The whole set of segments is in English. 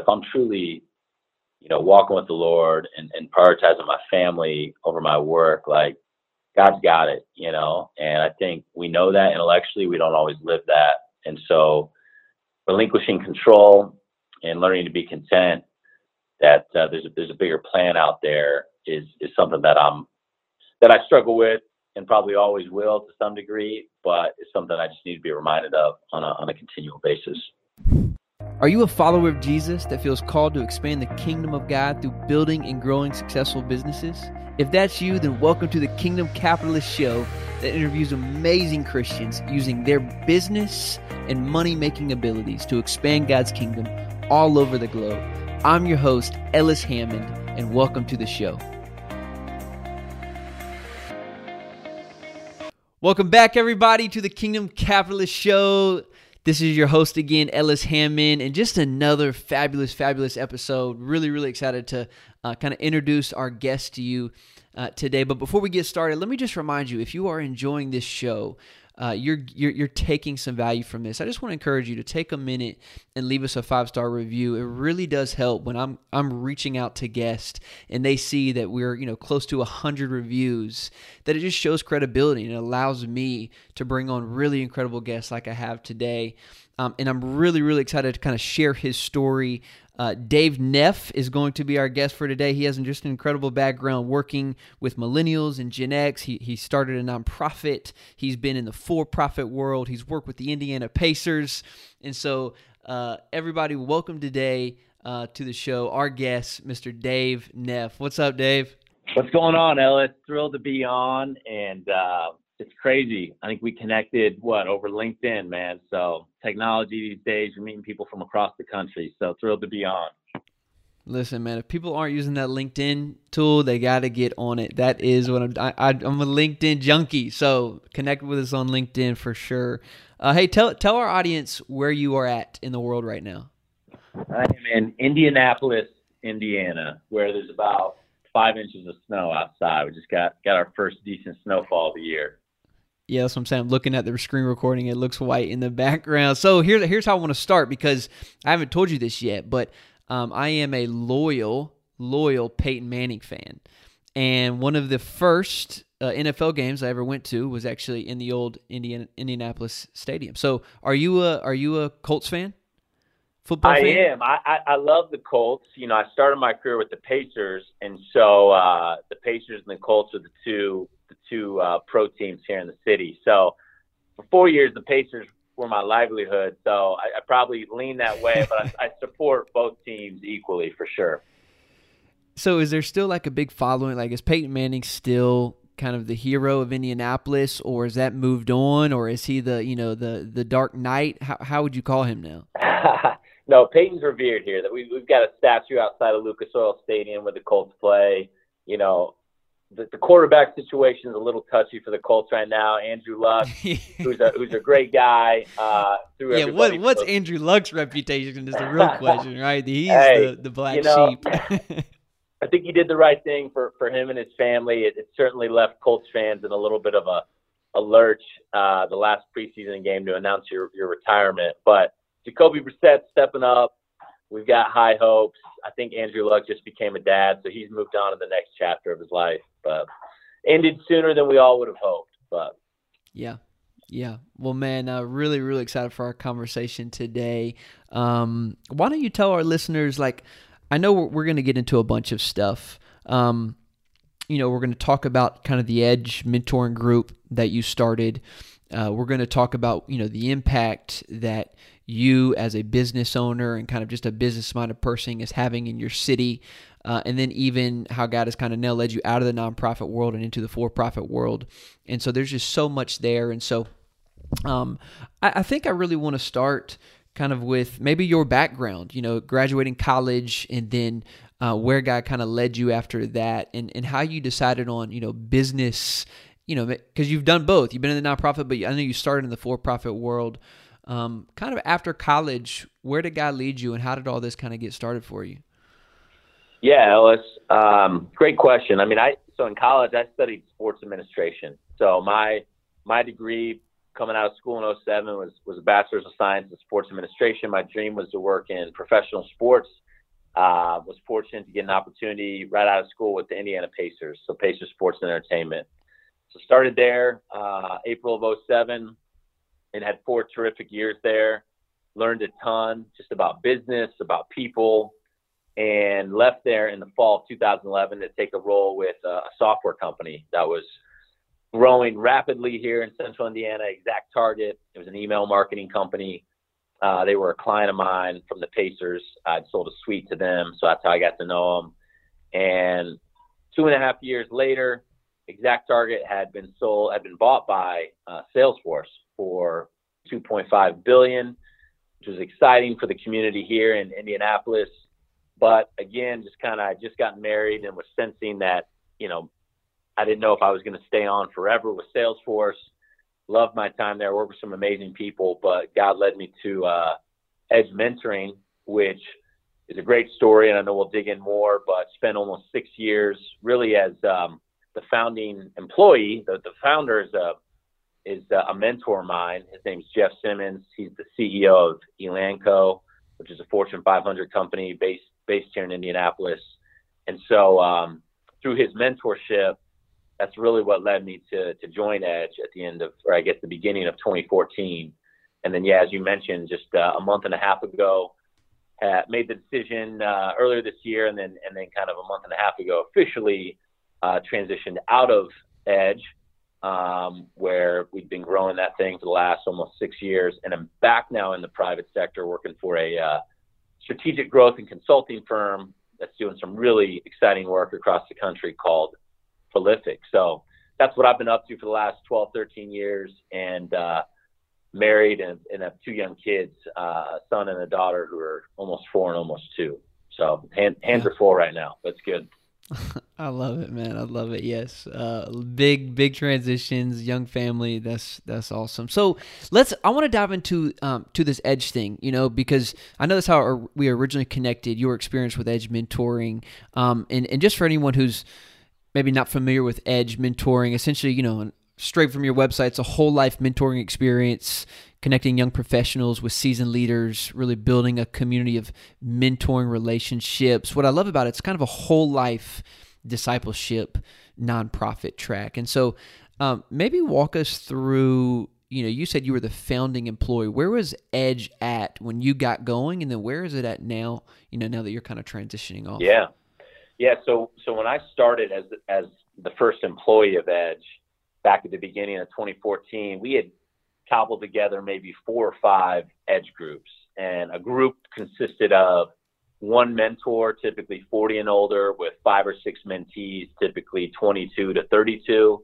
if I'm truly, you know, walking with the Lord and, and prioritizing my family over my work, like God's got it, you know. And I think we know that intellectually, we don't always live that. And so relinquishing control and learning to be content that uh, there's a, there's a bigger plan out there is is something that I'm that I struggle with and probably always will to some degree, but it's something I just need to be reminded of on a on a continual basis. Are you a follower of Jesus that feels called to expand the kingdom of God through building and growing successful businesses? If that's you, then welcome to the Kingdom Capitalist Show that interviews amazing Christians using their business and money making abilities to expand God's kingdom all over the globe. I'm your host, Ellis Hammond, and welcome to the show. Welcome back, everybody, to the Kingdom Capitalist Show. This is your host again, Ellis Hammond, and just another fabulous, fabulous episode. Really, really excited to uh, kind of introduce our guest to you uh, today. But before we get started, let me just remind you if you are enjoying this show, uh, you're, you're you're taking some value from this. I just want to encourage you to take a minute and leave us a five star review. It really does help when I'm I'm reaching out to guests and they see that we're you know close to hundred reviews. That it just shows credibility and it allows me to bring on really incredible guests like I have today. Um, and I'm really really excited to kind of share his story uh, Dave Neff is going to be our guest for today. He has just an incredible background working with millennials and Gen X. He, he started a nonprofit. He's been in the for profit world. He's worked with the Indiana Pacers. And so, uh, everybody, welcome today uh, to the show. Our guest, Mr. Dave Neff. What's up, Dave? What's going on, Ellis? Thrilled to be on. And uh, it's crazy. I think we connected what over LinkedIn, man. So technology these days, you're meeting people from across the country. So thrilled to be on. Listen, man, if people aren't using that LinkedIn tool, they got to get on it. That is what I'm. I, I, am a LinkedIn junkie, so connect with us on LinkedIn for sure. Uh, hey, tell tell our audience where you are at in the world right now. I am in Indianapolis, Indiana, where there's about five inches of snow outside. We just got got our first decent snowfall of the year. Yeah, that's what I'm saying. I'm looking at the screen recording. It looks white in the background. So here's here's how I want to start because I haven't told you this yet, but um, I am a loyal, loyal Peyton Manning fan. And one of the first uh, NFL games I ever went to was actually in the old Indiana, Indianapolis Stadium. So are you a are you a Colts fan? Football I fan? am. I, I, I love the Colts. You know, I started my career with the Pacers, and so uh, the Pacers and the Colts are the two the two uh, pro teams here in the city. So for four years, the Pacers were my livelihood. So I, I probably lean that way, but I, I support both teams equally for sure. So is there still like a big following? Like is Peyton Manning still kind of the hero of Indianapolis, or is that moved on, or is he the you know the the Dark Knight? How how would you call him now? no, Peyton's revered here. That we we've got a statue outside of Lucas Oil Stadium where the Colts play. You know, the, the quarterback situation is a little touchy for the Colts right now. Andrew Luck, who's a who's a great guy. Uh, yeah, what, what's Andrew Luck's reputation is the real question, right? He's hey, the, the black you know, sheep. I think he did the right thing for, for him and his family. It, it certainly left Colts fans in a little bit of a, a lurch uh, the last preseason game to announce your, your retirement. But Jacoby Brissett stepping up. We've got high hopes. I think Andrew Luck just became a dad, so he's moved on to the next chapter of his life. But ended sooner than we all would have hoped. But yeah, yeah. Well, man, uh, really, really excited for our conversation today. Um, why don't you tell our listeners, like, I know we're, we're going to get into a bunch of stuff. Um, you know, we're going to talk about kind of the Edge mentoring group that you started. Uh, we're going to talk about, you know, the impact that you as a business owner and kind of just a business minded person is having in your city. Uh, and then even how God has kind of now led you out of the nonprofit world and into the for profit world. And so there's just so much there. And so um, I, I think I really want to start kind of with maybe your background, you know, graduating college and then uh, where God kind of led you after that and, and how you decided on, you know, business, you know, because you've done both. You've been in the nonprofit, but I know you started in the for profit world. Um, kind of after college, where did God lead you and how did all this kind of get started for you? Yeah, Ellis. Um, great question. I mean, I so in college I studied sports administration. So my my degree coming out of school in 07 was was a bachelor's of science in sports administration. My dream was to work in professional sports. uh, was fortunate to get an opportunity right out of school with the Indiana Pacers, so Pacers Sports and Entertainment. So started there uh, April of 07 and had four terrific years there. Learned a ton just about business, about people, and left there in the fall of 2011 to take a role with a software company that was growing rapidly here in central Indiana, ExactTarget. It was an email marketing company. Uh, they were a client of mine from the Pacers. I'd sold a suite to them, so that's how I got to know them. And two and a half years later, ExactTarget had been sold, had been bought by uh, Salesforce for 2.5 billion, which was exciting for the community here in Indianapolis. But again, just kind of I just got married and was sensing that you know I didn't know if I was going to stay on forever with Salesforce loved my time there. Worked with some amazing people, but God led me to uh, Edge Mentoring, which is a great story, and I know we'll dig in more. But spent almost six years really as um, the founding employee. The, the founder is a is a mentor of mine. His name's Jeff Simmons. He's the CEO of Elanco, which is a Fortune 500 company based based here in Indianapolis. And so um, through his mentorship, that's really what led me to to join Edge at the end of, or I guess the beginning of 2014. And then, yeah, as you mentioned, just uh, a month and a half ago, made the decision uh, earlier this year, and then and then kind of a month and a half ago, officially uh, transitioned out of Edge, um, where we've been growing that thing for the last almost six years, and I'm back now in the private sector, working for a uh, strategic growth and consulting firm that's doing some really exciting work across the country called prolific. So that's what I've been up to for the last 12, 13 years, and uh, married and, and have two young kids, uh, a son and a daughter who are almost four and almost two. So hand, hands yeah. are full right now. That's good. I love it, man. I love it. Yes, uh, big, big transitions, young family. That's that's awesome. So let's. I want to dive into um, to this Edge thing, you know, because I know that's how we originally connected. Your experience with Edge mentoring, um, and and just for anyone who's maybe not familiar with Edge mentoring, essentially, you know, straight from your website, it's a whole life mentoring experience, connecting young professionals with seasoned leaders, really building a community of mentoring relationships. What I love about it, it's kind of a whole life discipleship nonprofit track. And so um, maybe walk us through you know, you said you were the founding employee. Where was Edge at when you got going, and then where is it at now? You know, now that you're kind of transitioning off. Yeah, yeah, so so when I started as as the first employee of Edge back at the beginning of 2014, we had cobbled together maybe four or five Edge groups, and a group consisted of one mentor, typically 40 and older, with five or six mentees, typically 22 to 32.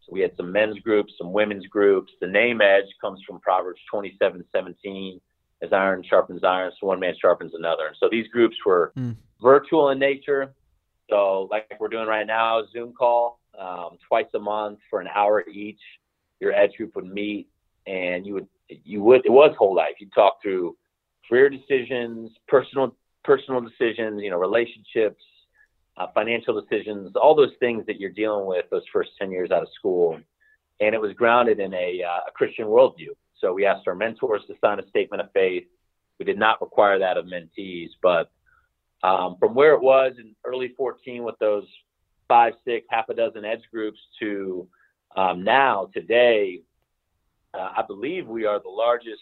So we had some men's groups, some women's groups. The name Edge comes from Proverbs 27, 17. As iron sharpens iron, so one man sharpens another. And so these groups were mm. virtual in nature, so, like we're doing right now, Zoom call um, twice a month for an hour each. Your edge group would meet, and you would you would it was whole life. You talk through career decisions, personal personal decisions, you know, relationships, uh, financial decisions, all those things that you're dealing with those first ten years out of school. And it was grounded in a, uh, a Christian worldview. So we asked our mentors to sign a statement of faith. We did not require that of mentees, but um, from where it was in early 14 with those five, six, half a dozen edge groups to um, now, today, uh, I believe we are the largest,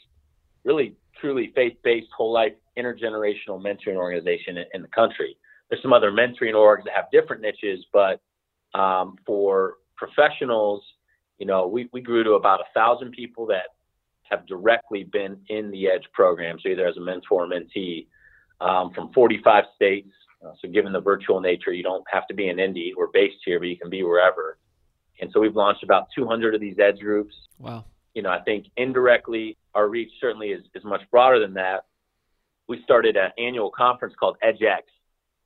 really truly faith based whole life intergenerational mentoring organization in, in, the country. There's some other mentoring orgs that have different niches, but um, for professionals, you know, we, we grew to about a thousand people that have directly been in the Edge program, so either as a mentor or mentee um, from 45 states. Uh, so, given the virtual nature, you don't have to be in Indy. We're based here, but you can be wherever. And so, we've launched about 200 of these edge groups. Wow. You know, I think indirectly, our reach certainly is, is much broader than that. We started an annual conference called EdgeX.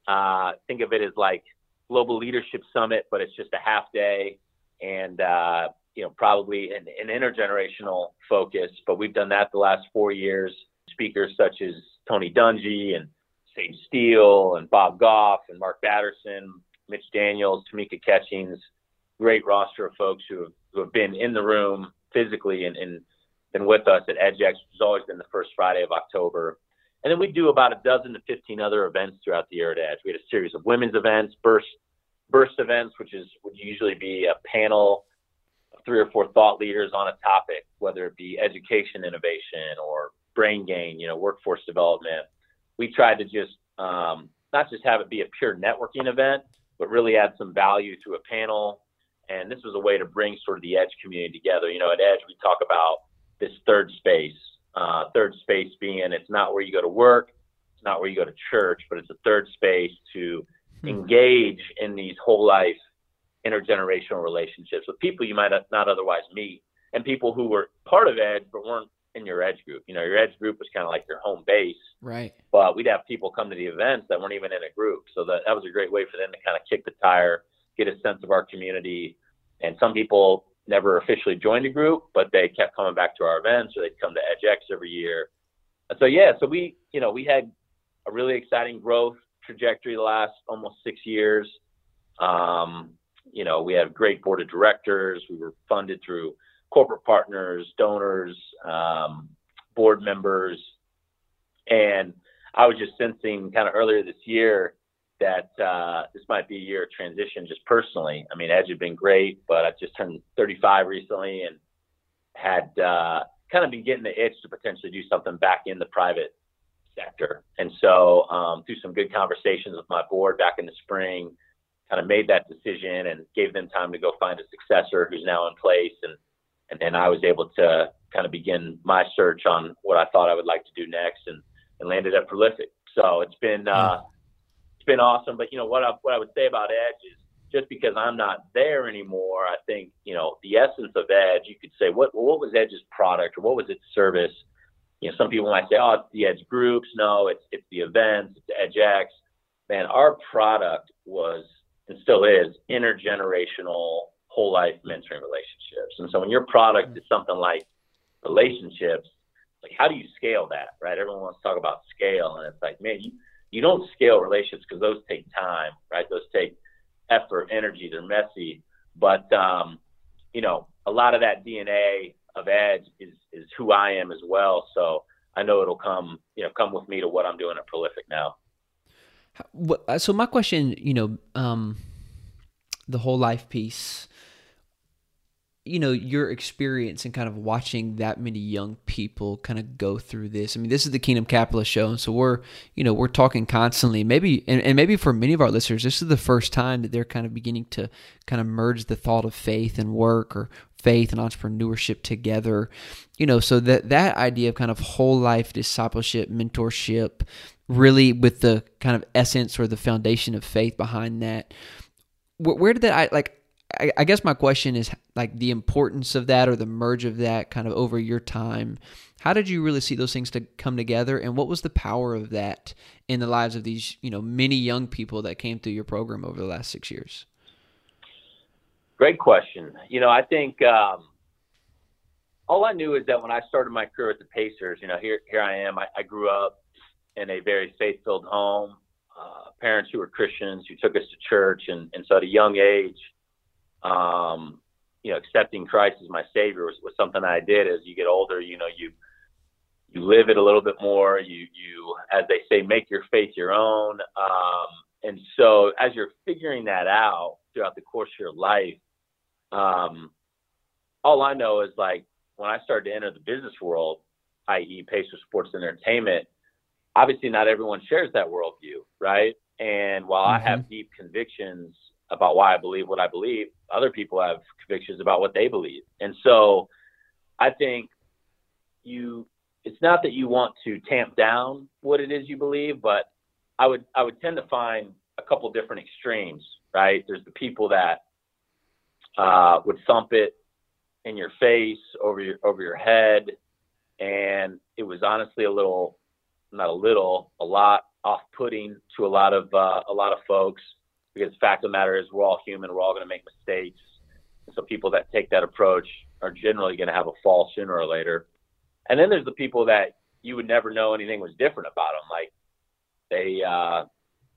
Uh, think of it as like Global Leadership Summit, but it's just a half day and, uh, you know, probably an, an intergenerational focus. But we've done that the last four years. Speakers such as Tony Dungy and Sage Steele and Bob Goff and Mark Batterson, Mitch Daniels, Tamika Catchings, great roster of folks who have, who have been in the room physically and, and been with us at EdgeX, which has always been the first Friday of October. And then we do about a dozen to 15 other events throughout the year at Edge. We had a series of women's events, burst burst events, which is would usually be a panel of three or four thought leaders on a topic, whether it be education innovation or brain gain, you know, workforce development. We tried to just um, not just have it be a pure networking event, but really add some value to a panel. And this was a way to bring sort of the Edge community together. You know, at Edge, we talk about this third space, uh, third space being it's not where you go to work, it's not where you go to church, but it's a third space to hmm. engage in these whole life intergenerational relationships with people you might not otherwise meet and people who were part of Edge but weren't in your edge group. You know, your edge group was kind of like your home base. Right. But we'd have people come to the events that weren't even in a group. So that, that was a great way for them to kind of kick the tire, get a sense of our community. And some people never officially joined a group, but they kept coming back to our events or they'd come to EdgeX every year. And so, yeah, so we, you know, we had a really exciting growth trajectory the last almost six years. Um, you know, we have great board of directors. We were funded through corporate partners, donors, um, board members. And I was just sensing kind of earlier this year that uh, this might be a year of transition just personally. I mean, Edge had been great, but I just turned 35 recently and had uh, kind of been getting the itch to potentially do something back in the private sector. And so, um, through some good conversations with my board back in the spring, kind of made that decision and gave them time to go find a successor who's now in place. And and then I was able to kind of begin my search on what I thought I would like to do next, and, and landed at Prolific. So it's been uh, it's been awesome. But you know what I, what I would say about Edge is just because I'm not there anymore, I think you know the essence of Edge. You could say what what was Edge's product or what was its service. You know, some people might say, "Oh, it's the Edge groups." No, it's it's the events, it's EdgeX. Man, our product was and still is intergenerational whole life mentoring relationships. And so when your product is something like relationships, like how do you scale that, right? Everyone wants to talk about scale, and it's like, man, you you don't scale relationships because those take time, right? Those take effort, energy. They're messy, but um, you know, a lot of that DNA of Edge is is who I am as well. So I know it'll come, you know, come with me to what I'm doing at Prolific now. So my question, you know, um, the whole life piece you know your experience and kind of watching that many young people kind of go through this. I mean this is the kingdom capitalist show and so we're you know we're talking constantly. Maybe and, and maybe for many of our listeners this is the first time that they're kind of beginning to kind of merge the thought of faith and work or faith and entrepreneurship together. You know so that that idea of kind of whole life discipleship mentorship really with the kind of essence or the foundation of faith behind that where, where did that I like I, I guess my question is like the importance of that or the merge of that kind of over your time. How did you really see those things to come together, and what was the power of that in the lives of these, you know, many young people that came through your program over the last six years? Great question. You know, I think um, all I knew is that when I started my career at the Pacers, you know, here here I am. I, I grew up in a very faith-filled home. Uh, parents who were Christians who took us to church, and, and so at a young age, um, you know, accepting Christ as my Savior was, was something I did. As you get older, you know, you you live it a little bit more. You you, as they say, make your faith your own. Um, and so, as you're figuring that out throughout the course of your life, um, all I know is like when I started to enter the business world, i.e., Pacer Sports and Entertainment. Obviously, not everyone shares that worldview, right? And while mm-hmm. I have deep convictions about why I believe what I believe. Other people have convictions about what they believe. And so I think you it's not that you want to tamp down what it is you believe, but I would I would tend to find a couple different extremes, right? There's the people that uh, would thump it in your face over your over your head, and it was honestly a little, not a little, a lot off-putting to a lot of uh, a lot of folks because the fact of the matter is we're all human. We're all going to make mistakes. so people that take that approach are generally going to have a fall sooner or later. And then there's the people that you would never know anything was different about them. Like they, uh,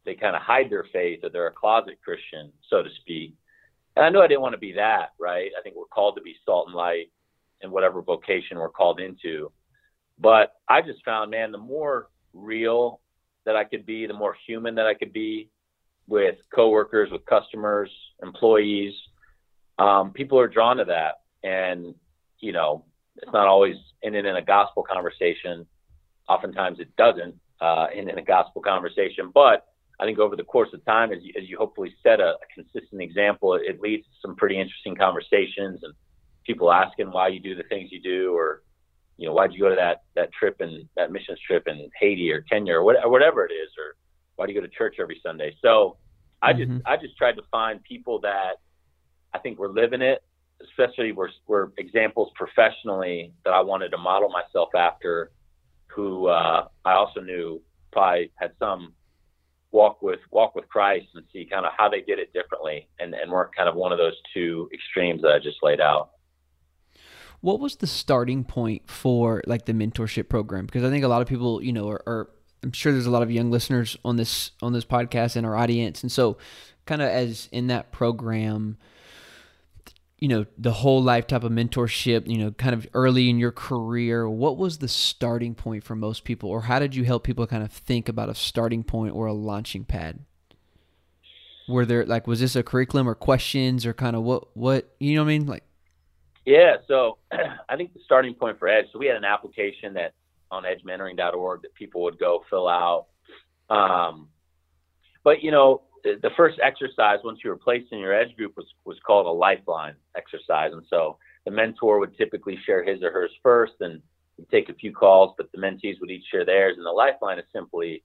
they kind of hide their faith or they're a closet Christian, so to speak. And I know I didn't want to be that, right? I think we're called to be salt and light in whatever vocation we're called into. But I just found, man, the more real that I could be, the more human that I could be with coworkers, with customers, employees. Um, people are drawn to that, and you know, it's not always ended in a gospel conversation. Oftentimes, it doesn't uh, end in a gospel conversation. But I think over the course of time, as you, as you hopefully set a, a consistent example, it, it leads to some pretty interesting conversations and people asking why you do the things you do, or you know, why'd you go to that that trip and that missions trip in Haiti or Kenya or, what, or whatever it is, or why do you go to church every Sunday? So I just mm-hmm. I just tried to find people that I think were living it, especially were were examples professionally that I wanted to model myself after, who uh, I also knew probably had some walk with walk with Christ and see kind of how they did it differently and, and weren't kind of one of those two extremes that I just laid out. What was the starting point for like the mentorship program? Because I think a lot of people, you know, are, are I'm sure there's a lot of young listeners on this on this podcast and our audience, and so kind of as in that program, you know, the whole life type of mentorship, you know, kind of early in your career, what was the starting point for most people, or how did you help people kind of think about a starting point or a launching pad? Were there like was this a curriculum or questions or kind of what what you know what I mean like? Yeah, so I think the starting point for Edge. So we had an application that on edgementoring.org that people would go fill out. Um, but you know, the first exercise once you were placed in your edge group was was called a lifeline exercise, and so the mentor would typically share his or hers first, and take a few calls, but the mentees would each share theirs. And the lifeline is simply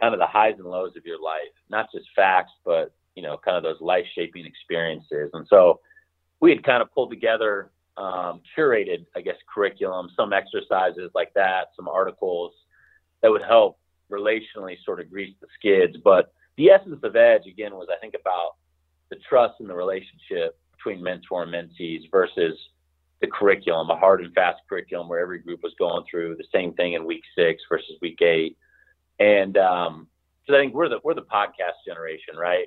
kind of the highs and lows of your life, not just facts, but you know, kind of those life shaping experiences. And so we had kind of pulled together um, curated, I guess, curriculum, some exercises like that, some articles that would help relationally sort of grease the skids. But the essence of Edge, again, was I think about the trust and the relationship between mentor and mentees versus the curriculum, a hard and fast curriculum where every group was going through the same thing in week six versus week eight. And um, so I think we're the we're the podcast generation, right?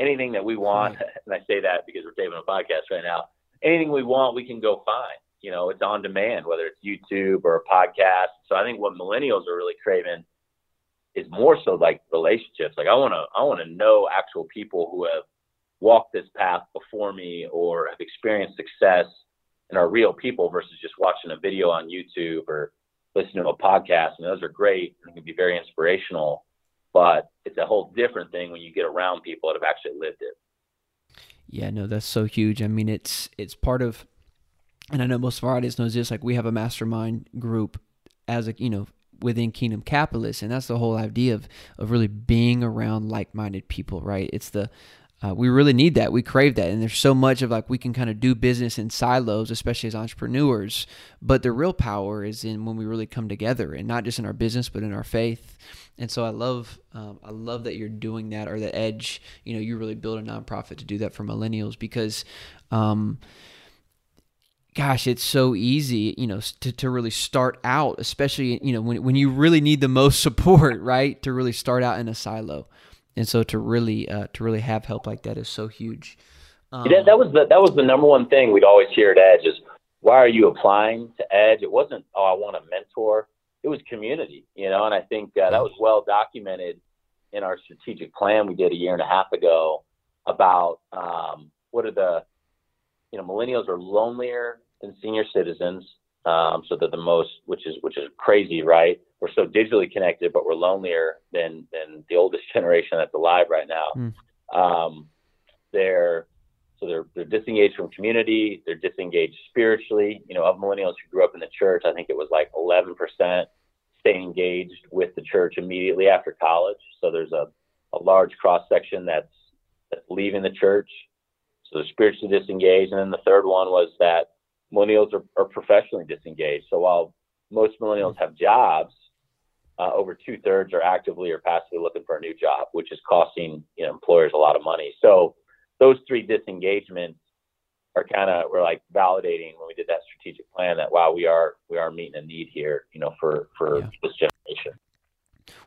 Anything that we want, and I say that because we're taping a podcast right now anything we want, we can go find. You know, it's on demand, whether it's YouTube or a podcast. So I think what millennials are really craving is more so like relationships. Like I want to, I want to know actual people who have walked this path before me or have experienced success and are real people versus just watching a video on YouTube or listening to a podcast. And those are great and can be very inspirational, but it's a whole different thing when you get around people that have actually lived it. Yeah, no, that's so huge. I mean, it's it's part of, and I know most of our audience knows this. Like, we have a mastermind group as a you know within Kingdom Capitalists, and that's the whole idea of of really being around like minded people, right? It's the uh, we really need that. We crave that. And there's so much of like we can kind of do business in silos, especially as entrepreneurs. But the real power is in when we really come together and not just in our business, but in our faith. And so I love, um, I love that you're doing that or the edge, you know, you really build a nonprofit to do that for millennials because, um, gosh, it's so easy, you know, to, to really start out, especially, you know, when, when you really need the most support, right. To really start out in a silo and so to really uh, to really have help like that is so huge. Um, yeah, that was the that was the number one thing we'd always hear at Edge is why are you applying to Edge? It wasn't oh I want a mentor. It was community, you know, and I think uh, that was well documented in our strategic plan we did a year and a half ago about um, what are the you know millennials are lonelier than senior citizens, um, so they're the most which is which is crazy, right? We're so digitally connected, but we're lonelier than than the oldest generation that's alive right now. Mm. Um, they're so they're they're disengaged from community. They're disengaged spiritually. You know, of millennials who grew up in the church, I think it was like 11% stay engaged with the church immediately after college. So there's a a large cross section that's that's leaving the church. So they're spiritually disengaged. And then the third one was that millennials are, are professionally disengaged. So while most millennials have jobs, uh, over two thirds are actively or passively looking for a new job, which is costing you know, employers a lot of money. So those three disengagements are kind of we're like validating when we did that strategic plan that wow we are we are meeting a need here you know for for yeah. this generation.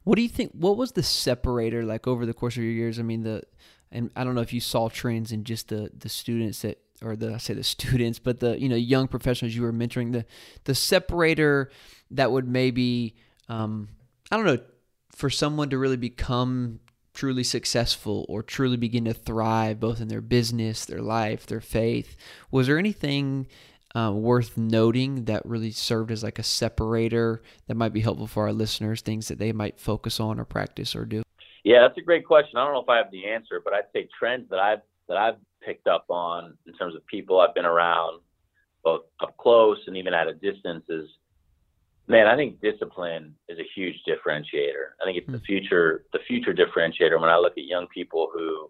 What do you think? What was the separator like over the course of your years? I mean the and I don't know if you saw trends in just the the students that or the I say the students, but the you know young professionals you were mentoring the the separator that would maybe um, I don't know, for someone to really become truly successful or truly begin to thrive both in their business, their life, their faith, was there anything uh, worth noting that really served as like a separator that might be helpful for our listeners, things that they might focus on or practice or do? Yeah, that's a great question. I don't know if I have the answer, but I'd say trends that I've that I've picked up on in terms of people I've been around, both up close and even at a distance, is man, I think discipline is a huge differentiator. I think it's the hmm. future the future differentiator when I look at young people who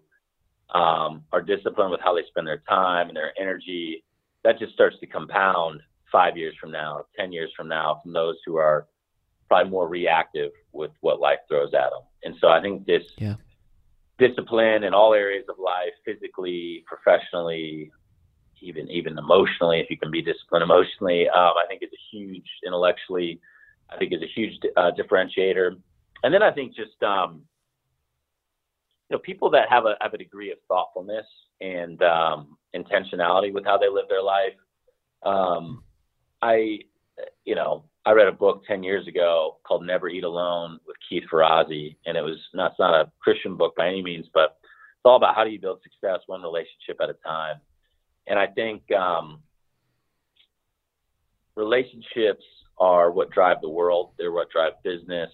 um, are disciplined with how they spend their time and their energy that just starts to compound five years from now, 10 years from now, from those who are probably more reactive with what life throws at them. And so I think this yeah. discipline in all areas of life, physically, professionally, even even emotionally, if you can be disciplined emotionally, um, I think is a huge intellectually, I think is a huge uh, differentiator. And then I think just um, you know people that have a have a degree of thoughtfulness and um, intentionality with how they live their life. Um, I, you know, I read a book 10 years ago called Never Eat Alone with Keith Ferrazzi. And it was not, it's not a Christian book by any means, but it's all about how do you build success one relationship at a time. And I think um, relationships are what drive the world. They're what drive business.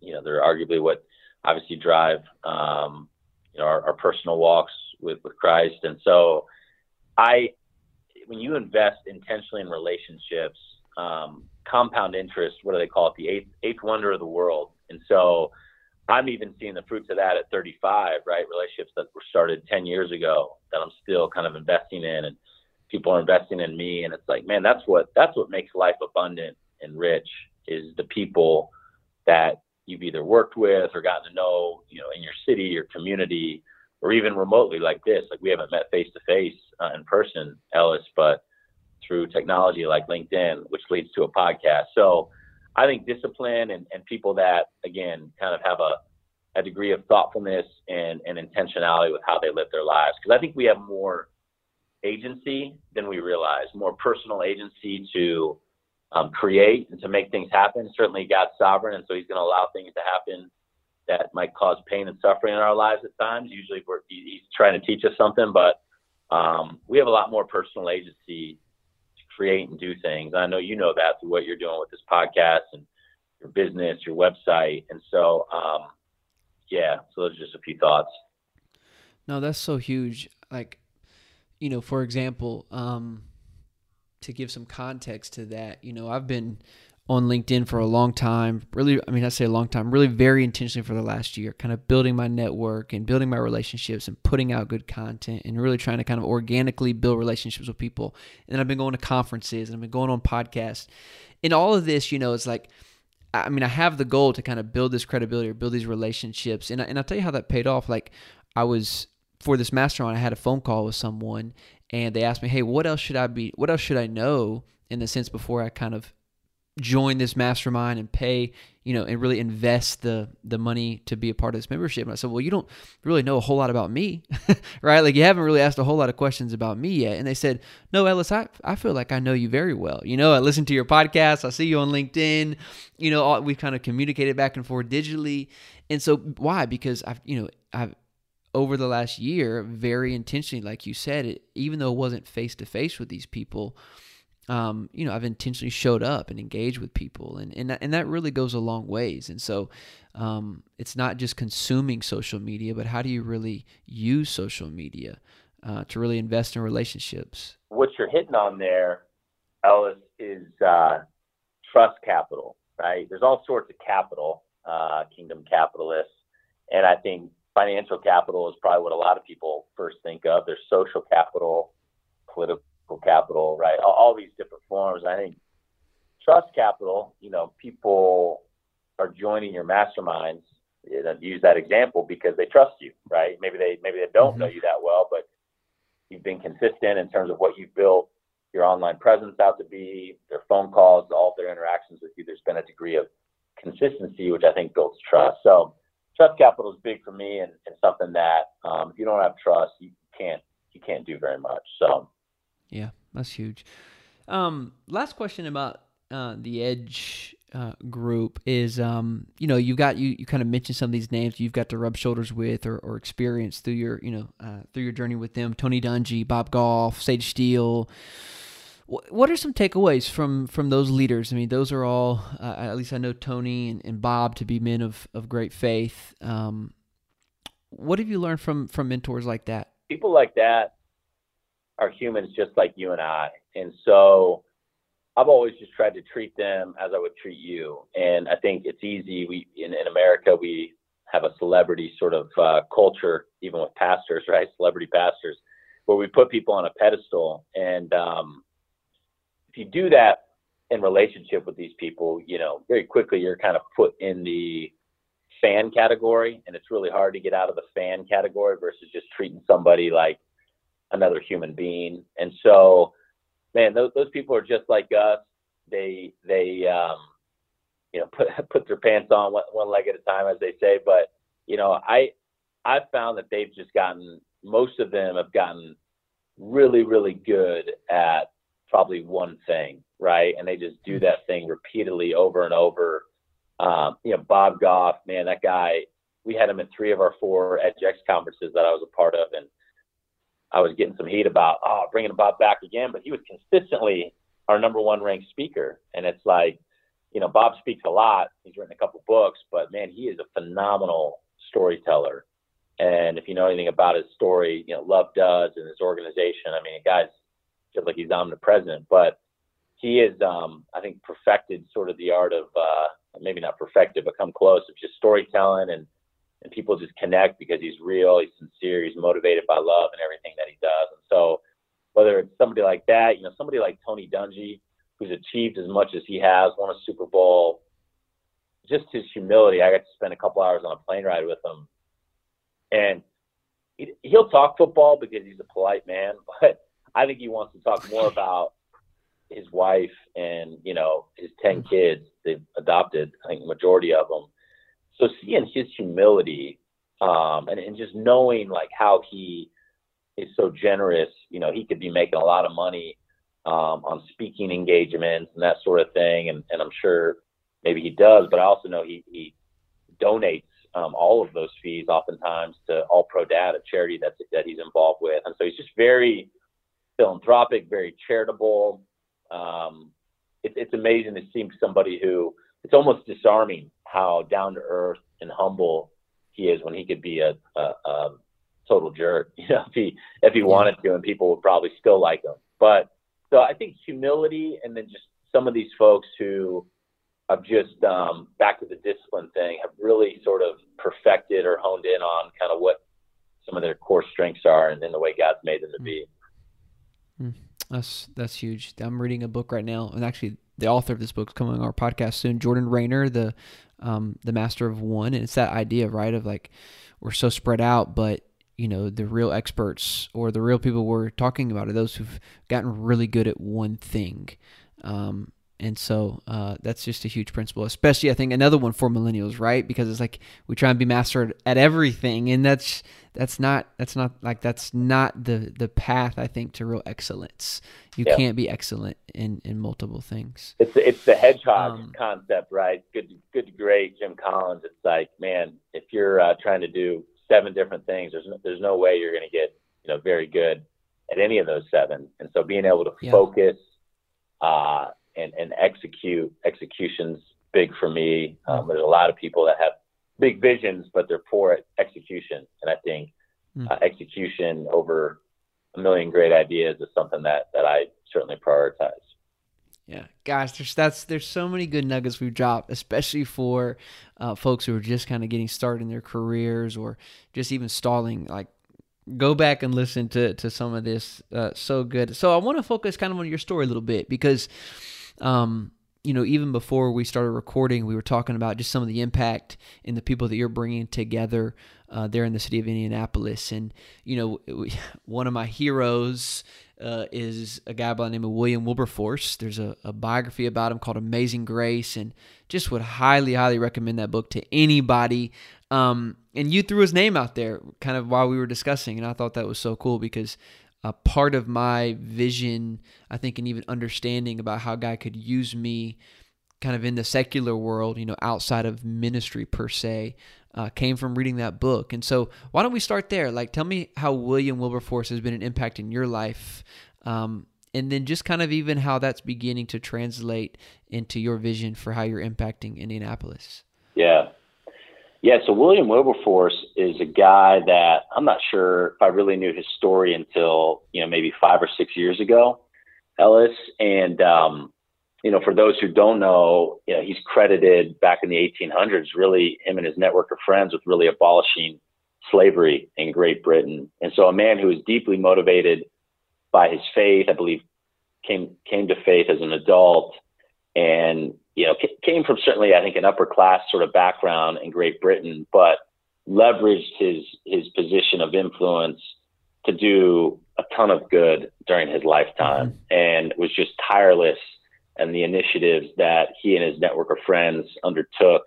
You know, they're arguably what obviously drive, um, you know, our, our personal walks with, with Christ. And so I, when you invest intentionally in relationships, um, compound interest, what do they call it? The eighth, eighth wonder of the world. And so I'm even seeing the fruits of that at 35, right? Relationships that were started 10 years ago that I'm still kind of investing in and people are investing in me. And it's like, man, that's what, that's what makes life abundant and rich is the people that you've either worked with or gotten to know, you know, in your city, your community, or even remotely like this. Like we haven't met face to face in person, Ellis, but through technology like LinkedIn, which leads to a podcast. So I think discipline and, and people that, again, kind of have a, a degree of thoughtfulness and, and intentionality with how they live their lives. Because I think we have more agency than we realize, more personal agency to um, create and to make things happen. Certainly, God's sovereign, and so He's going to allow things to happen that might cause pain and suffering in our lives at times. Usually, we're, he's trying to teach us something, but um, we have a lot more personal agency create and do things. I know you know that through what you're doing with this podcast and your business, your website, and so um, yeah. So those are just a few thoughts. No, that's so huge. Like, you know, for example, um, to give some context to that, you know, I've been on LinkedIn for a long time. Really, I mean, I say a long time, really very intentionally for the last year, kind of building my network and building my relationships and putting out good content and really trying to kind of organically build relationships with people. And I've been going to conferences and I've been going on podcasts. And all of this, you know, it's like, I mean, I have the goal to kind of build this credibility or build these relationships. And, I, and I'll tell you how that paid off. Like, I was, for this mastermind, I had a phone call with someone and they asked me, hey, what else should I be, what else should I know in the sense before I kind of join this mastermind and pay, you know, and really invest the the money to be a part of this membership. And I said, well, you don't really know a whole lot about me, right? Like you haven't really asked a whole lot of questions about me yet. And they said, no, Ellis, I, I feel like I know you very well. You know, I listen to your podcast. I see you on LinkedIn. You know, we've kind of communicated back and forth digitally. And so why? Because I've, you know, I've, over the last year, very intentionally, like you said, it, even though it wasn't face to face with these people, um, you know, I've intentionally showed up and engaged with people, and and that, and that really goes a long ways. And so, um, it's not just consuming social media, but how do you really use social media uh, to really invest in relationships? What you're hitting on there, Ellis, is uh, trust capital, right? There's all sorts of capital, uh, kingdom capitalists, and I think financial capital is probably what a lot of people first think of. There's social capital, political capital, right? All, all these different forms. I think trust capital, you know, people are joining your masterminds. use that example because they trust you, right? Maybe they maybe they don't mm-hmm. know you that well, but you've been consistent in terms of what you've built your online presence out to be, their phone calls, all of their interactions with you. There's been a degree of consistency, which I think builds trust. So trust capital is big for me and, and something that um, if you don't have trust, you can't you can't do very much. So yeah, that's huge. Um, last question about uh, the edge uh, group is um, you know you've got you you kind of mentioned some of these names you've got to rub shoulders with or, or experience through your you know uh, through your journey with them. Tony Dungy Bob Goff Sage Steele. What are some takeaways from from those leaders? I mean those are all uh, at least I know Tony and, and, Bob to be men of, of great faith. Um, what have you learned from from mentors like that? People like that are humans just like you and I and so I've always just tried to treat them as I would treat you. And I think it's easy. We in, in America we have a celebrity sort of uh, culture, even with pastors, right? Celebrity pastors, where we put people on a pedestal. And um, if you do that in relationship with these people, you know, very quickly you're kind of put in the fan category, and it's really hard to get out of the fan category versus just treating somebody like another human being. And so man, those those people are just like us. They they um, you know put put their pants on one, one leg at a time, as they say. But you know, I I've found that they've just gotten most of them have gotten really really good at probably one thing, right? And they just do that thing repeatedly over and over. Um, you know, Bob Goff, man, that guy. We had him in three of our four EdgeX conferences that I was a part of, and I was getting some heat about, oh, bringing Bob back again, but he was consistently our number one ranked speaker. And it's like, you know, Bob speaks a lot. He's written a couple books, but man, he is a phenomenal storyteller. And if you know anything about his story, you know, Love Does and his organization, I mean, guy's just like he's omnipresent, but he is, um, I think, perfected sort of the art of, uh, maybe not perfected, but come close of just storytelling and and people just connect because he's real, he's sincere, he's motivated by love and everything that he does. And so, whether it's somebody like that, you know, somebody like Tony Dungy, who's achieved as much as he has, won a Super Bowl, just his humility. I got to spend a couple hours on a plane ride with him, and he, he'll talk football because he's a polite man, but I think he wants to talk more about his wife and you know his ten kids they've adopted. I think majority of them so seeing his humility um, and, and just knowing like how he is so generous, you know, he could be making a lot of money um, on speaking engagements and that sort of thing. And, and I'm sure maybe he does, but I also know he, he donates um, all of those fees oftentimes to All Pro Dad, a charity that's, that he's involved with. And so he's just very philanthropic, very charitable. Um, it, it's amazing to see somebody who it's almost disarming how down to earth and humble he is when he could be a, a, a total jerk. You know, if he if he wanted to, and people would probably still like him. But so I think humility, and then just some of these folks who have just um, back to the discipline thing have really sort of perfected or honed in on kind of what some of their core strengths are, and then the way God's made them to be. Mm. That's that's huge. I'm reading a book right now, and actually, the author of this book is coming on our podcast soon. Jordan Raynor, the um, the master of one, and it's that idea, right, of like we're so spread out, but you know the real experts or the real people we're talking about are those who've gotten really good at one thing. Um, and so uh, that's just a huge principle, especially I think another one for millennials, right? Because it's like we try and be mastered at everything, and that's that's not that's not like that's not the the path I think to real excellence. You yeah. can't be excellent in in multiple things. It's it's the hedgehog um, concept, right? Good good great, Jim Collins. It's like man, if you're uh, trying to do seven different things, there's no, there's no way you're going to get you know very good at any of those seven. And so being able to yeah. focus. Uh, and, and execute. Execution's big for me. Um, there's a lot of people that have big visions, but they're poor at execution. And I think mm. uh, execution over a million great ideas is something that, that I certainly prioritize. Yeah, guys, there's that's there's so many good nuggets we've dropped, especially for uh, folks who are just kind of getting started in their careers or just even stalling. Like, go back and listen to to some of this. Uh, so good. So I want to focus kind of on your story a little bit because um, you know, even before we started recording, we were talking about just some of the impact and the people that you're bringing together uh, there in the city of Indianapolis. And, you know, one of my heroes uh, is a guy by the name of William Wilberforce. There's a, a, biography about him called Amazing Grace, and just would highly, highly recommend that book to anybody. Um, and you threw his name out there kind of while we were discussing, and I thought that was so cool because a part of my vision, I think, and even understanding about how God could use me kind of in the secular world, you know, outside of ministry per se, uh, came from reading that book. And so, why don't we start there? Like, tell me how William Wilberforce has been an impact in your life, um, and then just kind of even how that's beginning to translate into your vision for how you're impacting Indianapolis. Yeah. Yeah, so William Wilberforce is a guy that I'm not sure if I really knew his story until, you know, maybe five or six years ago, Ellis. And, um, you know, for those who don't know, you know, he's credited back in the 1800s, really him and his network of friends with really abolishing slavery in Great Britain. And so a man who was deeply motivated by his faith, I believe came, came to faith as an adult and you know, came from certainly, I think, an upper class sort of background in Great Britain, but leveraged his his position of influence to do a ton of good during his lifetime, mm-hmm. and was just tireless and the initiatives that he and his network of friends undertook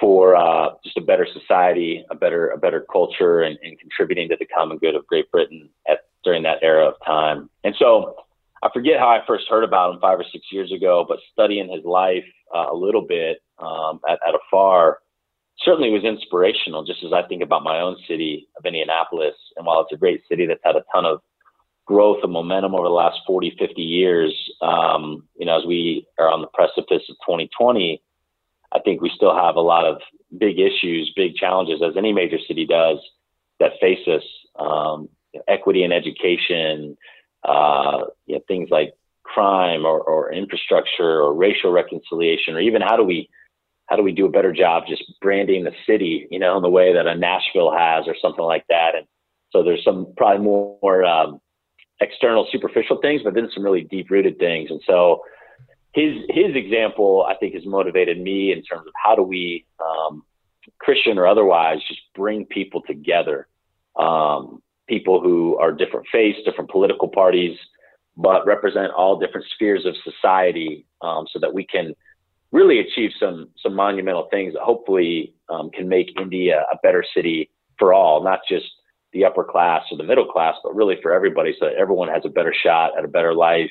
for uh, just a better society, a better a better culture, and, and contributing to the common good of Great Britain at during that era of time. And so I forget how I first heard about him five or six years ago, but studying his life uh, a little bit um, at, at afar certainly was inspirational, just as I think about my own city of Indianapolis. And while it's a great city that's had a ton of growth and momentum over the last 40, 50 years, um, you know, as we are on the precipice of 2020, I think we still have a lot of big issues, big challenges, as any major city does, that face us. Um, equity in education, uh, you know, things like crime or, or infrastructure or racial reconciliation, or even how do we how do we do a better job just branding the city, you know, in the way that a Nashville has or something like that. And so there's some probably more, more um, external, superficial things, but then some really deep rooted things. And so his his example, I think, has motivated me in terms of how do we, um, Christian or otherwise, just bring people together. Um, people who are different faiths, different political parties, but represent all different spheres of society, um, so that we can really achieve some some monumental things that hopefully um, can make Indy a better city for all, not just the upper class or the middle class, but really for everybody, so that everyone has a better shot at a better life.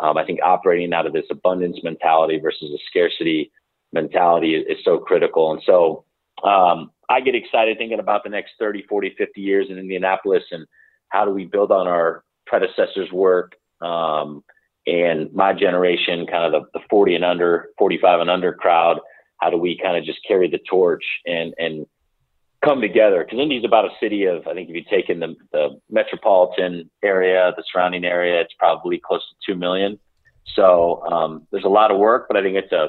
Um, I think operating out of this abundance mentality versus a scarcity mentality is, is so critical. And so um, I get excited thinking about the next 30, 40, 50 years in Indianapolis and how do we build on our predecessors' work um, and my generation, kind of the, the 40 and under, 45 and under crowd. How do we kind of just carry the torch and and come together? Because Indy's about a city of, I think, if you take in the, the metropolitan area, the surrounding area, it's probably close to two million. So um, there's a lot of work, but I think it's a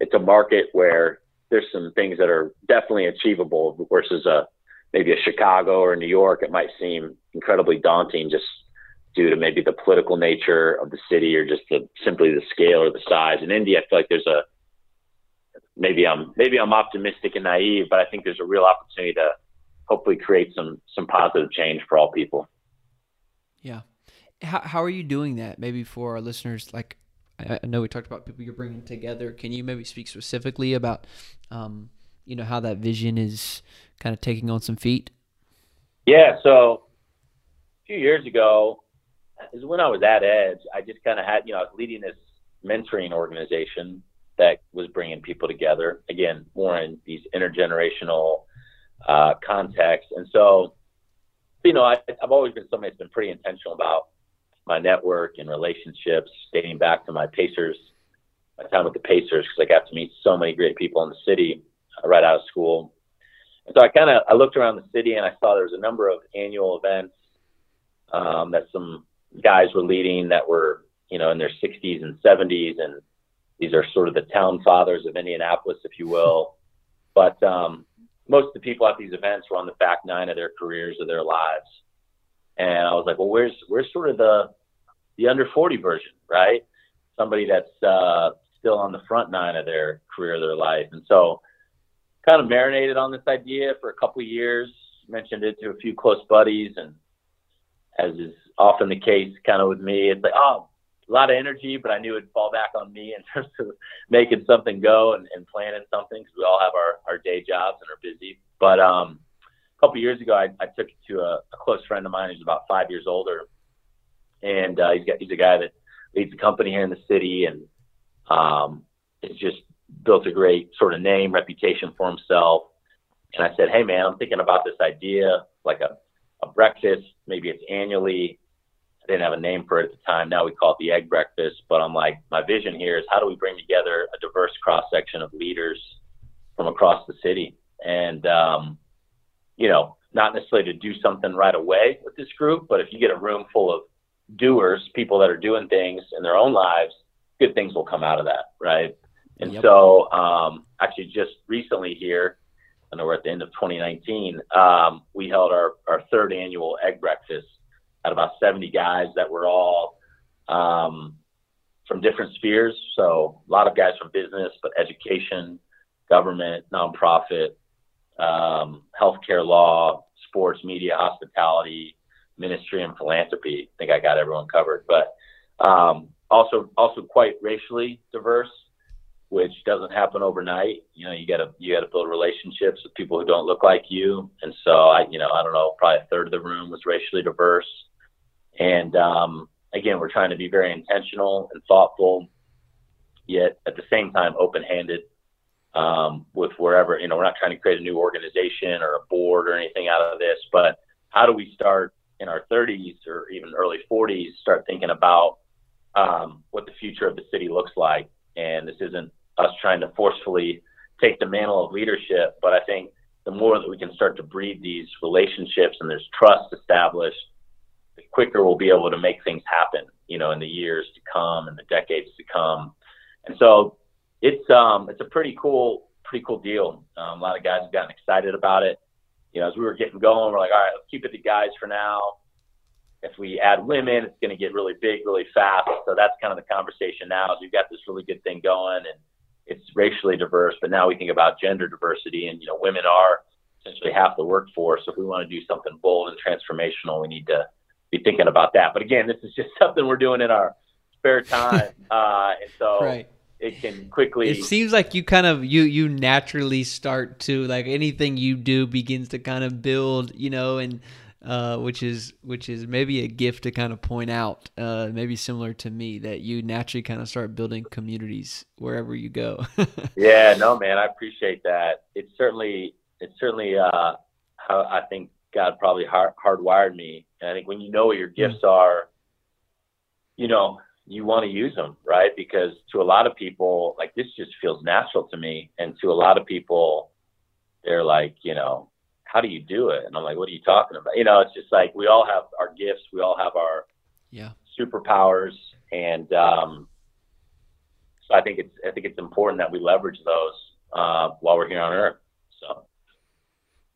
it's a market where there's some things that are definitely achievable versus a maybe a Chicago or New York. It might seem incredibly daunting just due to maybe the political nature of the city or just the simply the scale or the size. In Indy, I feel like there's a maybe I'm maybe I'm optimistic and naive, but I think there's a real opportunity to hopefully create some some positive change for all people. Yeah. How how are you doing that? Maybe for our listeners, like I know we talked about people you're bringing together. Can you maybe speak specifically about, um, you know, how that vision is kind of taking on some feet? Yeah. So a few years ago is when I was at Edge. I just kind of had, you know, I was leading this mentoring organization that was bringing people together. Again, more in these intergenerational uh, contexts. And so, you know, I, I've always been somebody that's been pretty intentional about my network and relationships dating back to my Pacers, my time with the Pacers, because I got to meet so many great people in the city uh, right out of school. And so I kind of I looked around the city and I saw there was a number of annual events um, that some guys were leading that were you know in their 60s and 70s, and these are sort of the town fathers of Indianapolis, if you will. But um, most of the people at these events were on the back nine of their careers or their lives. And I was like, well, where's where's sort of the the under 40 version, right? Somebody that's uh, still on the front nine of their career, their life. And so kind of marinated on this idea for a couple of years, mentioned it to a few close buddies. And as is often the case kind of with me, it's like, oh, a lot of energy, but I knew it'd fall back on me in terms of making something go and, and planning something because we all have our, our day jobs and are busy. But um, a couple of years ago, I, I took it to a, a close friend of mine who's about five years older and uh, he's got he's a guy that leads a company here in the city, and um, has just built a great sort of name, reputation for himself. And I said, hey, man, I'm thinking about this idea, like a, a breakfast. Maybe it's annually. I didn't have a name for it at the time. Now we call it the egg breakfast. But I'm like, my vision here is how do we bring together a diverse cross section of leaders from across the city? And, um, you know, not necessarily to do something right away with this group, but if you get a room full of doers, people that are doing things in their own lives, good things will come out of that, right? And yep. so, um, actually, just recently here, I know we're at the end of 2019, um, we held our, our third annual egg breakfast at about 70 guys that were all um, from different spheres. So, a lot of guys from business, but education, government, nonprofit, um, healthcare law, sports, media, hospitality, ministry, and philanthropy. I think I got everyone covered, but um, also also quite racially diverse, which doesn't happen overnight. You know, you gotta you gotta build relationships with people who don't look like you, and so I you know I don't know probably a third of the room was racially diverse, and um, again we're trying to be very intentional and thoughtful, yet at the same time open-handed um, with wherever, you know, we're not trying to create a new organization or a board or anything out of this, but how do we start in our 30s or even early 40s, start thinking about um, what the future of the city looks like? And this isn't us trying to forcefully take the mantle of leadership, but I think the more that we can start to breed these relationships and there's trust established, the quicker we'll be able to make things happen, you know, in the years to come and the decades to come. And so it's um it's a pretty cool pretty cool deal. Um, a lot of guys have gotten excited about it. You know, as we were getting going, we're like, all right, let's keep it to guys for now. If we add women, it's going to get really big, really fast. So that's kind of the conversation now. Is we've got this really good thing going, and it's racially diverse, but now we think about gender diversity, and you know, women are essentially half the workforce. So if we want to do something bold and transformational, we need to be thinking about that. But again, this is just something we're doing in our spare time, uh, and so. Right it can quickly it seems like you kind of you you naturally start to like anything you do begins to kind of build you know and uh, which is which is maybe a gift to kind of point out uh, maybe similar to me that you naturally kind of start building communities wherever you go. Yeah no man i appreciate that. It's certainly it's certainly uh, how i think god probably hard, hardwired me. And i think when you know what your gifts mm-hmm. are you know you want to use them, right? Because to a lot of people, like this just feels natural to me. And to a lot of people, they're like, you know, how do you do it? And I'm like, what are you talking about? You know, it's just like we all have our gifts, we all have our yeah superpowers, and um, so I think it's I think it's important that we leverage those uh, while we're here on Earth. So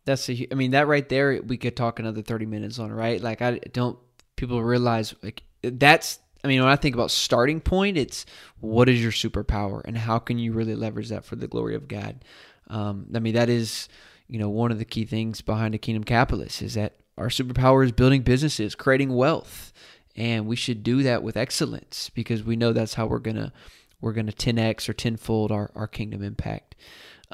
that's a, I mean that right there we could talk another 30 minutes on, right? Like I don't people realize like that's I mean, when I think about starting point, it's what is your superpower and how can you really leverage that for the glory of God? Um, I mean, that is, you know, one of the key things behind a kingdom capitalist is that our superpower is building businesses, creating wealth, and we should do that with excellence because we know that's how we're gonna we're gonna 10x or tenfold our our kingdom impact.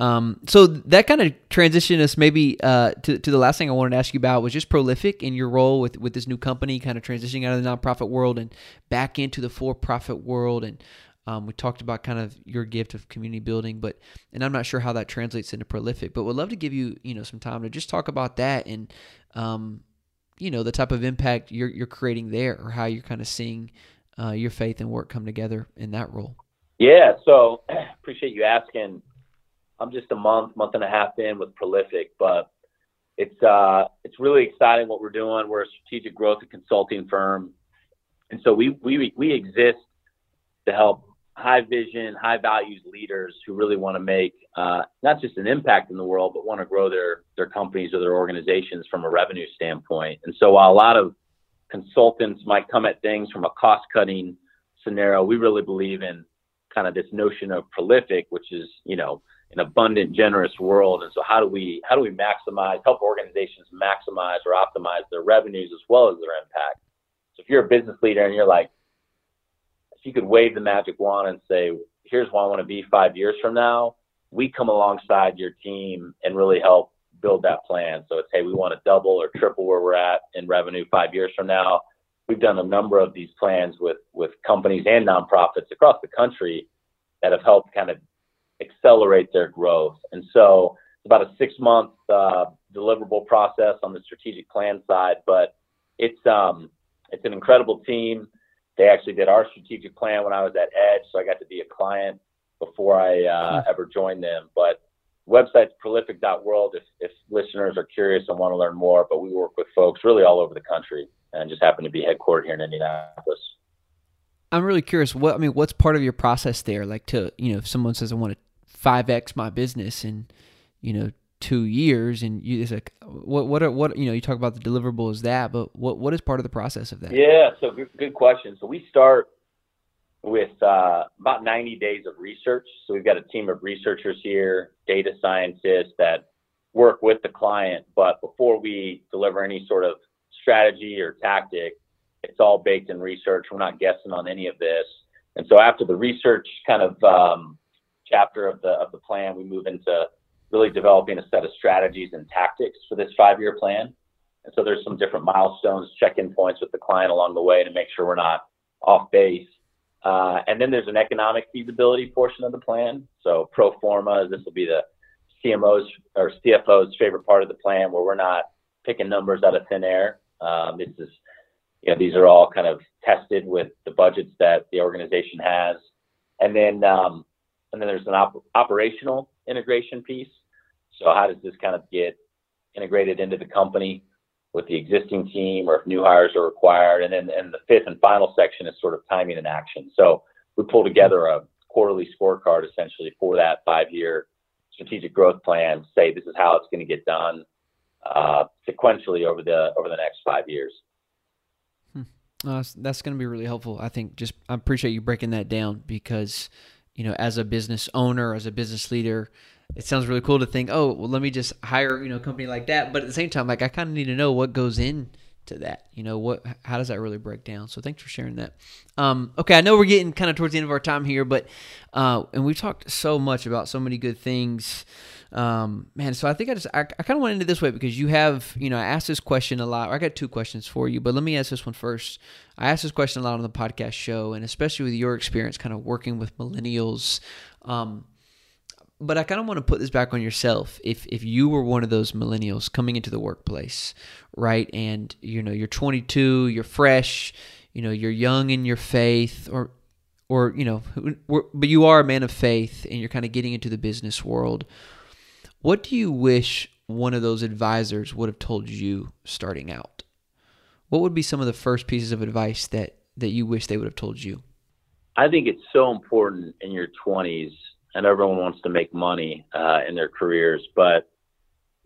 Um, so that kind of transitioned us maybe uh, to, to the last thing I wanted to ask you about was just prolific in your role with, with this new company, kind of transitioning out of the nonprofit world and back into the for profit world. And um, we talked about kind of your gift of community building, but and I'm not sure how that translates into prolific, but would love to give you you know some time to just talk about that and um, you know the type of impact you're you're creating there, or how you're kind of seeing uh, your faith and work come together in that role. Yeah, so appreciate you asking. I'm just a month, month and a half in with Prolific, but it's uh, it's really exciting what we're doing. We're a strategic growth and consulting firm, and so we we we exist to help high vision, high values leaders who really want to make uh, not just an impact in the world, but want to grow their their companies or their organizations from a revenue standpoint. And so while a lot of consultants might come at things from a cost cutting scenario, we really believe in kind of this notion of prolific, which is you know an abundant, generous world. And so how do we how do we maximize help organizations maximize or optimize their revenues as well as their impact? So if you're a business leader and you're like, if you could wave the magic wand and say, here's where I want to be five years from now, we come alongside your team and really help build that plan. So it's hey, we want to double or triple where we're at in revenue five years from now. We've done a number of these plans with with companies and nonprofits across the country that have helped kind of accelerate their growth. And so it's about a six month uh, deliverable process on the strategic plan side, but it's um, it's an incredible team. They actually did our strategic plan when I was at Edge, so I got to be a client before I uh, hmm. ever joined them. But website's prolific.world if, if listeners are curious and want to learn more. But we work with folks really all over the country and just happen to be headquartered here in Indianapolis. I'm really curious. What I mean, what's part of your process there? Like to you know, if someone says I want to five x my business in you know two years, and you it's like what what are what you know you talk about the deliverable is that, but what what is part of the process of that? Yeah, so good, good question. So we start with uh, about 90 days of research. So we've got a team of researchers here, data scientists that work with the client. But before we deliver any sort of strategy or tactic, it's all baked in research. We're not guessing on any of this. And so after the research kind of um, chapter of the of the plan, we move into really developing a set of strategies and tactics for this five-year plan. And so there's some different milestones, check-in points with the client along the way to make sure we're not off base. Uh, and then there's an economic feasibility portion of the plan. So pro forma, this will be the CMO's or CFO's favorite part of the plan where we're not picking numbers out of thin air. Um, this is, you know, these are all kind of tested with the budgets that the organization has. And then, um, and then there's an op- operational integration piece. So how does this kind of get integrated into the company? with the existing team or if new hires are required. And then and the fifth and final section is sort of timing and action. So we pull together a quarterly scorecard essentially for that five year strategic growth plan, say this is how it's going to get done uh, sequentially over the over the next five years. Hmm. Uh, that's going to be really helpful. I think just I appreciate you breaking that down because you know as a business owner, as a business leader, it sounds really cool to think, oh, well, let me just hire, you know, a company like that. But at the same time, like I kind of need to know what goes in to that. You know, what how does that really break down? So thanks for sharing that. Um, okay, I know we're getting kind of towards the end of our time here, but uh, and we've talked so much about so many good things. Um, man, so I think I just I, I kind of went into this way because you have, you know, I asked this question a lot. I got two questions for you, but let me ask this one first. I asked this question a lot on the podcast show, and especially with your experience, kind of working with millennials. Um, but I kind of want to put this back on yourself. If if you were one of those millennials coming into the workplace, right, and you know you're 22, you're fresh, you know you're young in your faith, or or you know, but you are a man of faith, and you're kind of getting into the business world. What do you wish one of those advisors would have told you starting out? What would be some of the first pieces of advice that that you wish they would have told you? I think it's so important in your 20s and everyone wants to make money uh, in their careers, but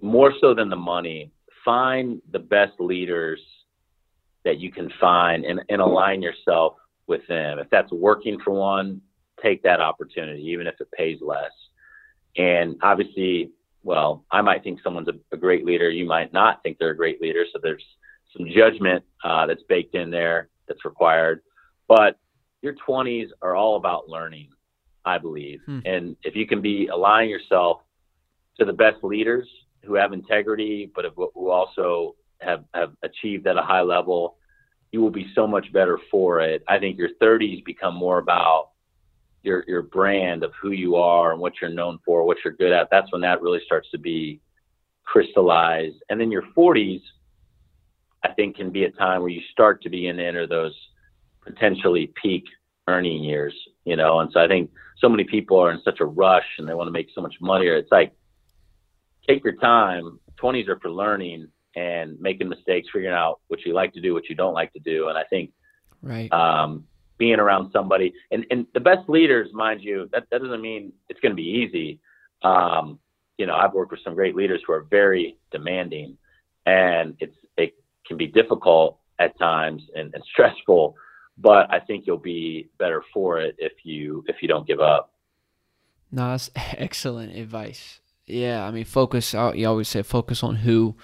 more so than the money, find the best leaders that you can find and, and align yourself with them. If that's working for one, take that opportunity, even if it pays less. And obviously, well, I might think someone's a, a great leader. You might not think they're a great leader. So there's some judgment uh, that's baked in there that's required. But your 20s are all about learning. I believe. Hmm. And if you can be aligning yourself to the best leaders who have integrity, but who also have, have achieved at a high level, you will be so much better for it. I think your 30s become more about your your brand of who you are and what you're known for, what you're good at. That's when that really starts to be crystallized. And then your 40s, I think, can be a time where you start to begin to enter those potentially peak earning years, you know. And so I think so many people are in such a rush and they want to make so much money. Or it's like take your time. Twenties are for learning and making mistakes, figuring out what you like to do, what you don't like to do. And I think right. Um, being around somebody and, and the best leaders, mind you, that, that doesn't mean it's going to be easy. Um, you know, I've worked with some great leaders who are very demanding and it's, it can be difficult at times and, and stressful but I think you'll be better for it if you if you don't give up. No, that's excellent advice. Yeah, I mean, focus. You always say focus on who,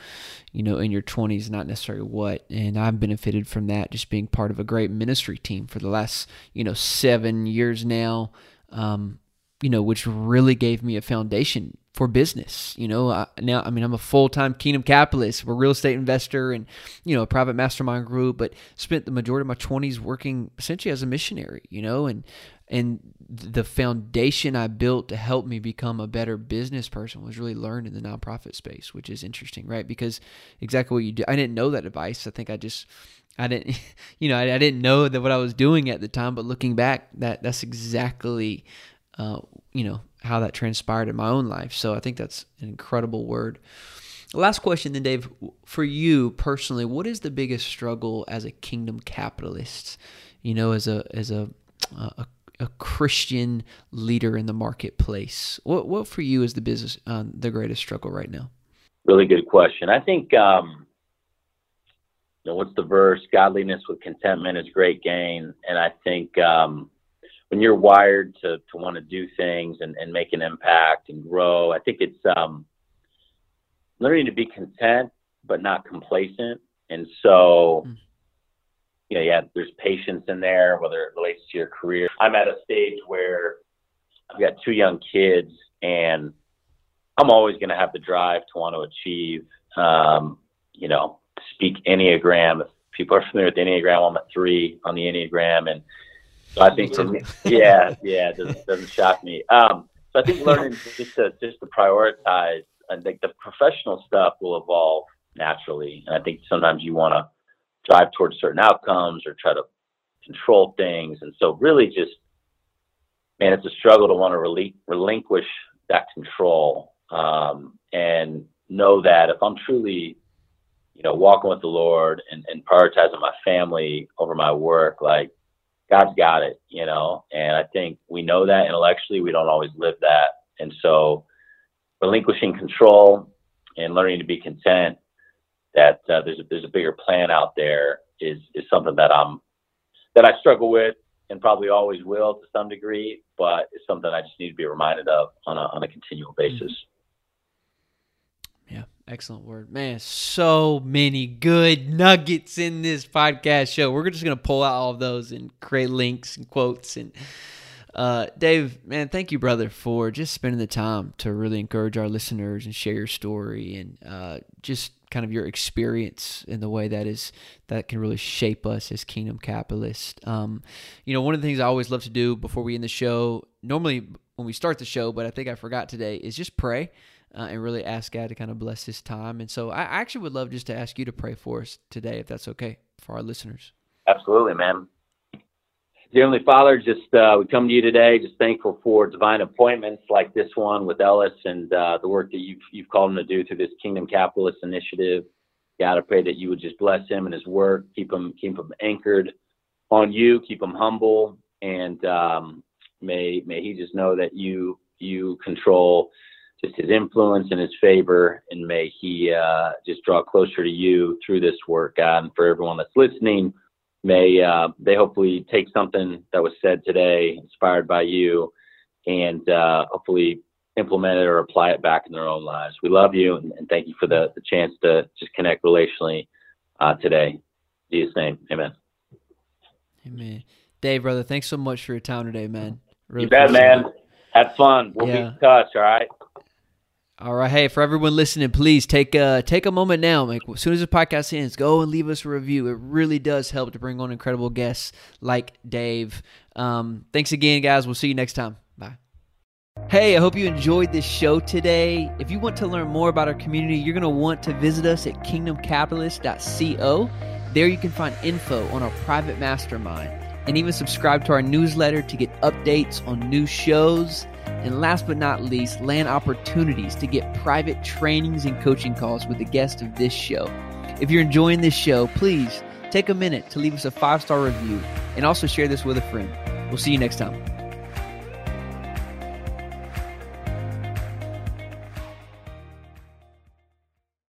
you know, in your twenties, not necessarily what. And I've benefited from that, just being part of a great ministry team for the last, you know, seven years now. Um, you know, which really gave me a foundation for business. You know, I, now I mean I'm a full time Kingdom capitalist, a real estate investor, and you know a private mastermind group. But spent the majority of my 20s working essentially as a missionary. You know, and and the foundation I built to help me become a better business person was really learned in the nonprofit space, which is interesting, right? Because exactly what you do, I didn't know that advice. I think I just I didn't, you know, I, I, didn't know that what I was doing at the time, but looking back, that that's exactly, uh, you know, how that transpired in my own life. So I think that's an incredible word. Last question, then, Dave, for you personally, what is the biggest struggle as a kingdom capitalist? You know, as a as a a, a Christian leader in the marketplace, what what for you is the business um, the greatest struggle right now? Really good question. I think um, you know what's the verse? Godliness with contentment is great gain, and I think um, when you're wired to to want to do things and, and make an impact and grow, I think it's um, learning to be content but not complacent. And so, mm. You know, yeah, there's patience in there, whether it relates to your career. I'm at a stage where I've got two young kids, and I'm always going to have the drive to want to achieve. Um, you know, speak Enneagram. If people are familiar with Enneagram, I'm a three on the Enneagram, and so I think me, yeah, yeah, it doesn't, doesn't shock me. Um, so I think learning just to just to prioritize. I think the professional stuff will evolve naturally, and I think sometimes you want to drive towards certain outcomes or try to control things, and so really just man, it's a struggle to want to relin- relinquish that control um, and know that if I'm truly you know, walking with the Lord and, and prioritizing my family over my work, like God's got it, you know, and I think we know that intellectually, we don't always live that. And so relinquishing control and learning to be content that uh, there's a, there's a bigger plan out there is, is something that I'm, that I struggle with and probably always will to some degree, but it's something I just need to be reminded of on a, on a continual basis. Yeah, excellent word. Man, so many good nuggets in this podcast show. We're just going to pull out all of those and create links and quotes. And uh, Dave, man, thank you, brother, for just spending the time to really encourage our listeners and share your story and uh, just kind of your experience in the way that is that can really shape us as kingdom capitalists. Um, you know, one of the things I always love to do before we end the show, normally when we start the show, but I think I forgot today, is just pray uh, and really ask God to kind of bless His time. And so I actually would love just to ask you to pray for us today, if that's okay for our listeners. Absolutely, man. Heavenly Father, just uh, we come to you today, just thankful for divine appointments like this one with Ellis and uh, the work that you've you've called him to do through this Kingdom Capitalist Initiative. God, I pray that you would just bless him and his work, keep him keep him anchored on you, keep him humble, and um, may may he just know that you you control just his influence and his favor, and may he uh, just draw closer to you through this work, God. And for everyone that's listening, may uh, they hopefully take something that was said today, inspired by you, and uh, hopefully implement it or apply it back in their own lives. We love you, and, and thank you for the, the chance to just connect relationally uh, today. In Jesus' name, amen. Amen. Dave, brother, thanks so much for your time today, man. Really you bet, man. It. Have fun. We'll yeah. be in touch, all right? All right, hey, for everyone listening, please take a take a moment now. Like as soon as the podcast ends, go and leave us a review. It really does help to bring on incredible guests like Dave. Um, thanks again, guys. We'll see you next time. Bye. Hey, I hope you enjoyed this show today. If you want to learn more about our community, you're going to want to visit us at kingdomcapitalist.co. There you can find info on our private mastermind and even subscribe to our newsletter to get updates on new shows and last but not least, land opportunities to get private trainings and coaching calls with the guest of this show. If you're enjoying this show, please take a minute to leave us a five star review and also share this with a friend. We'll see you next time.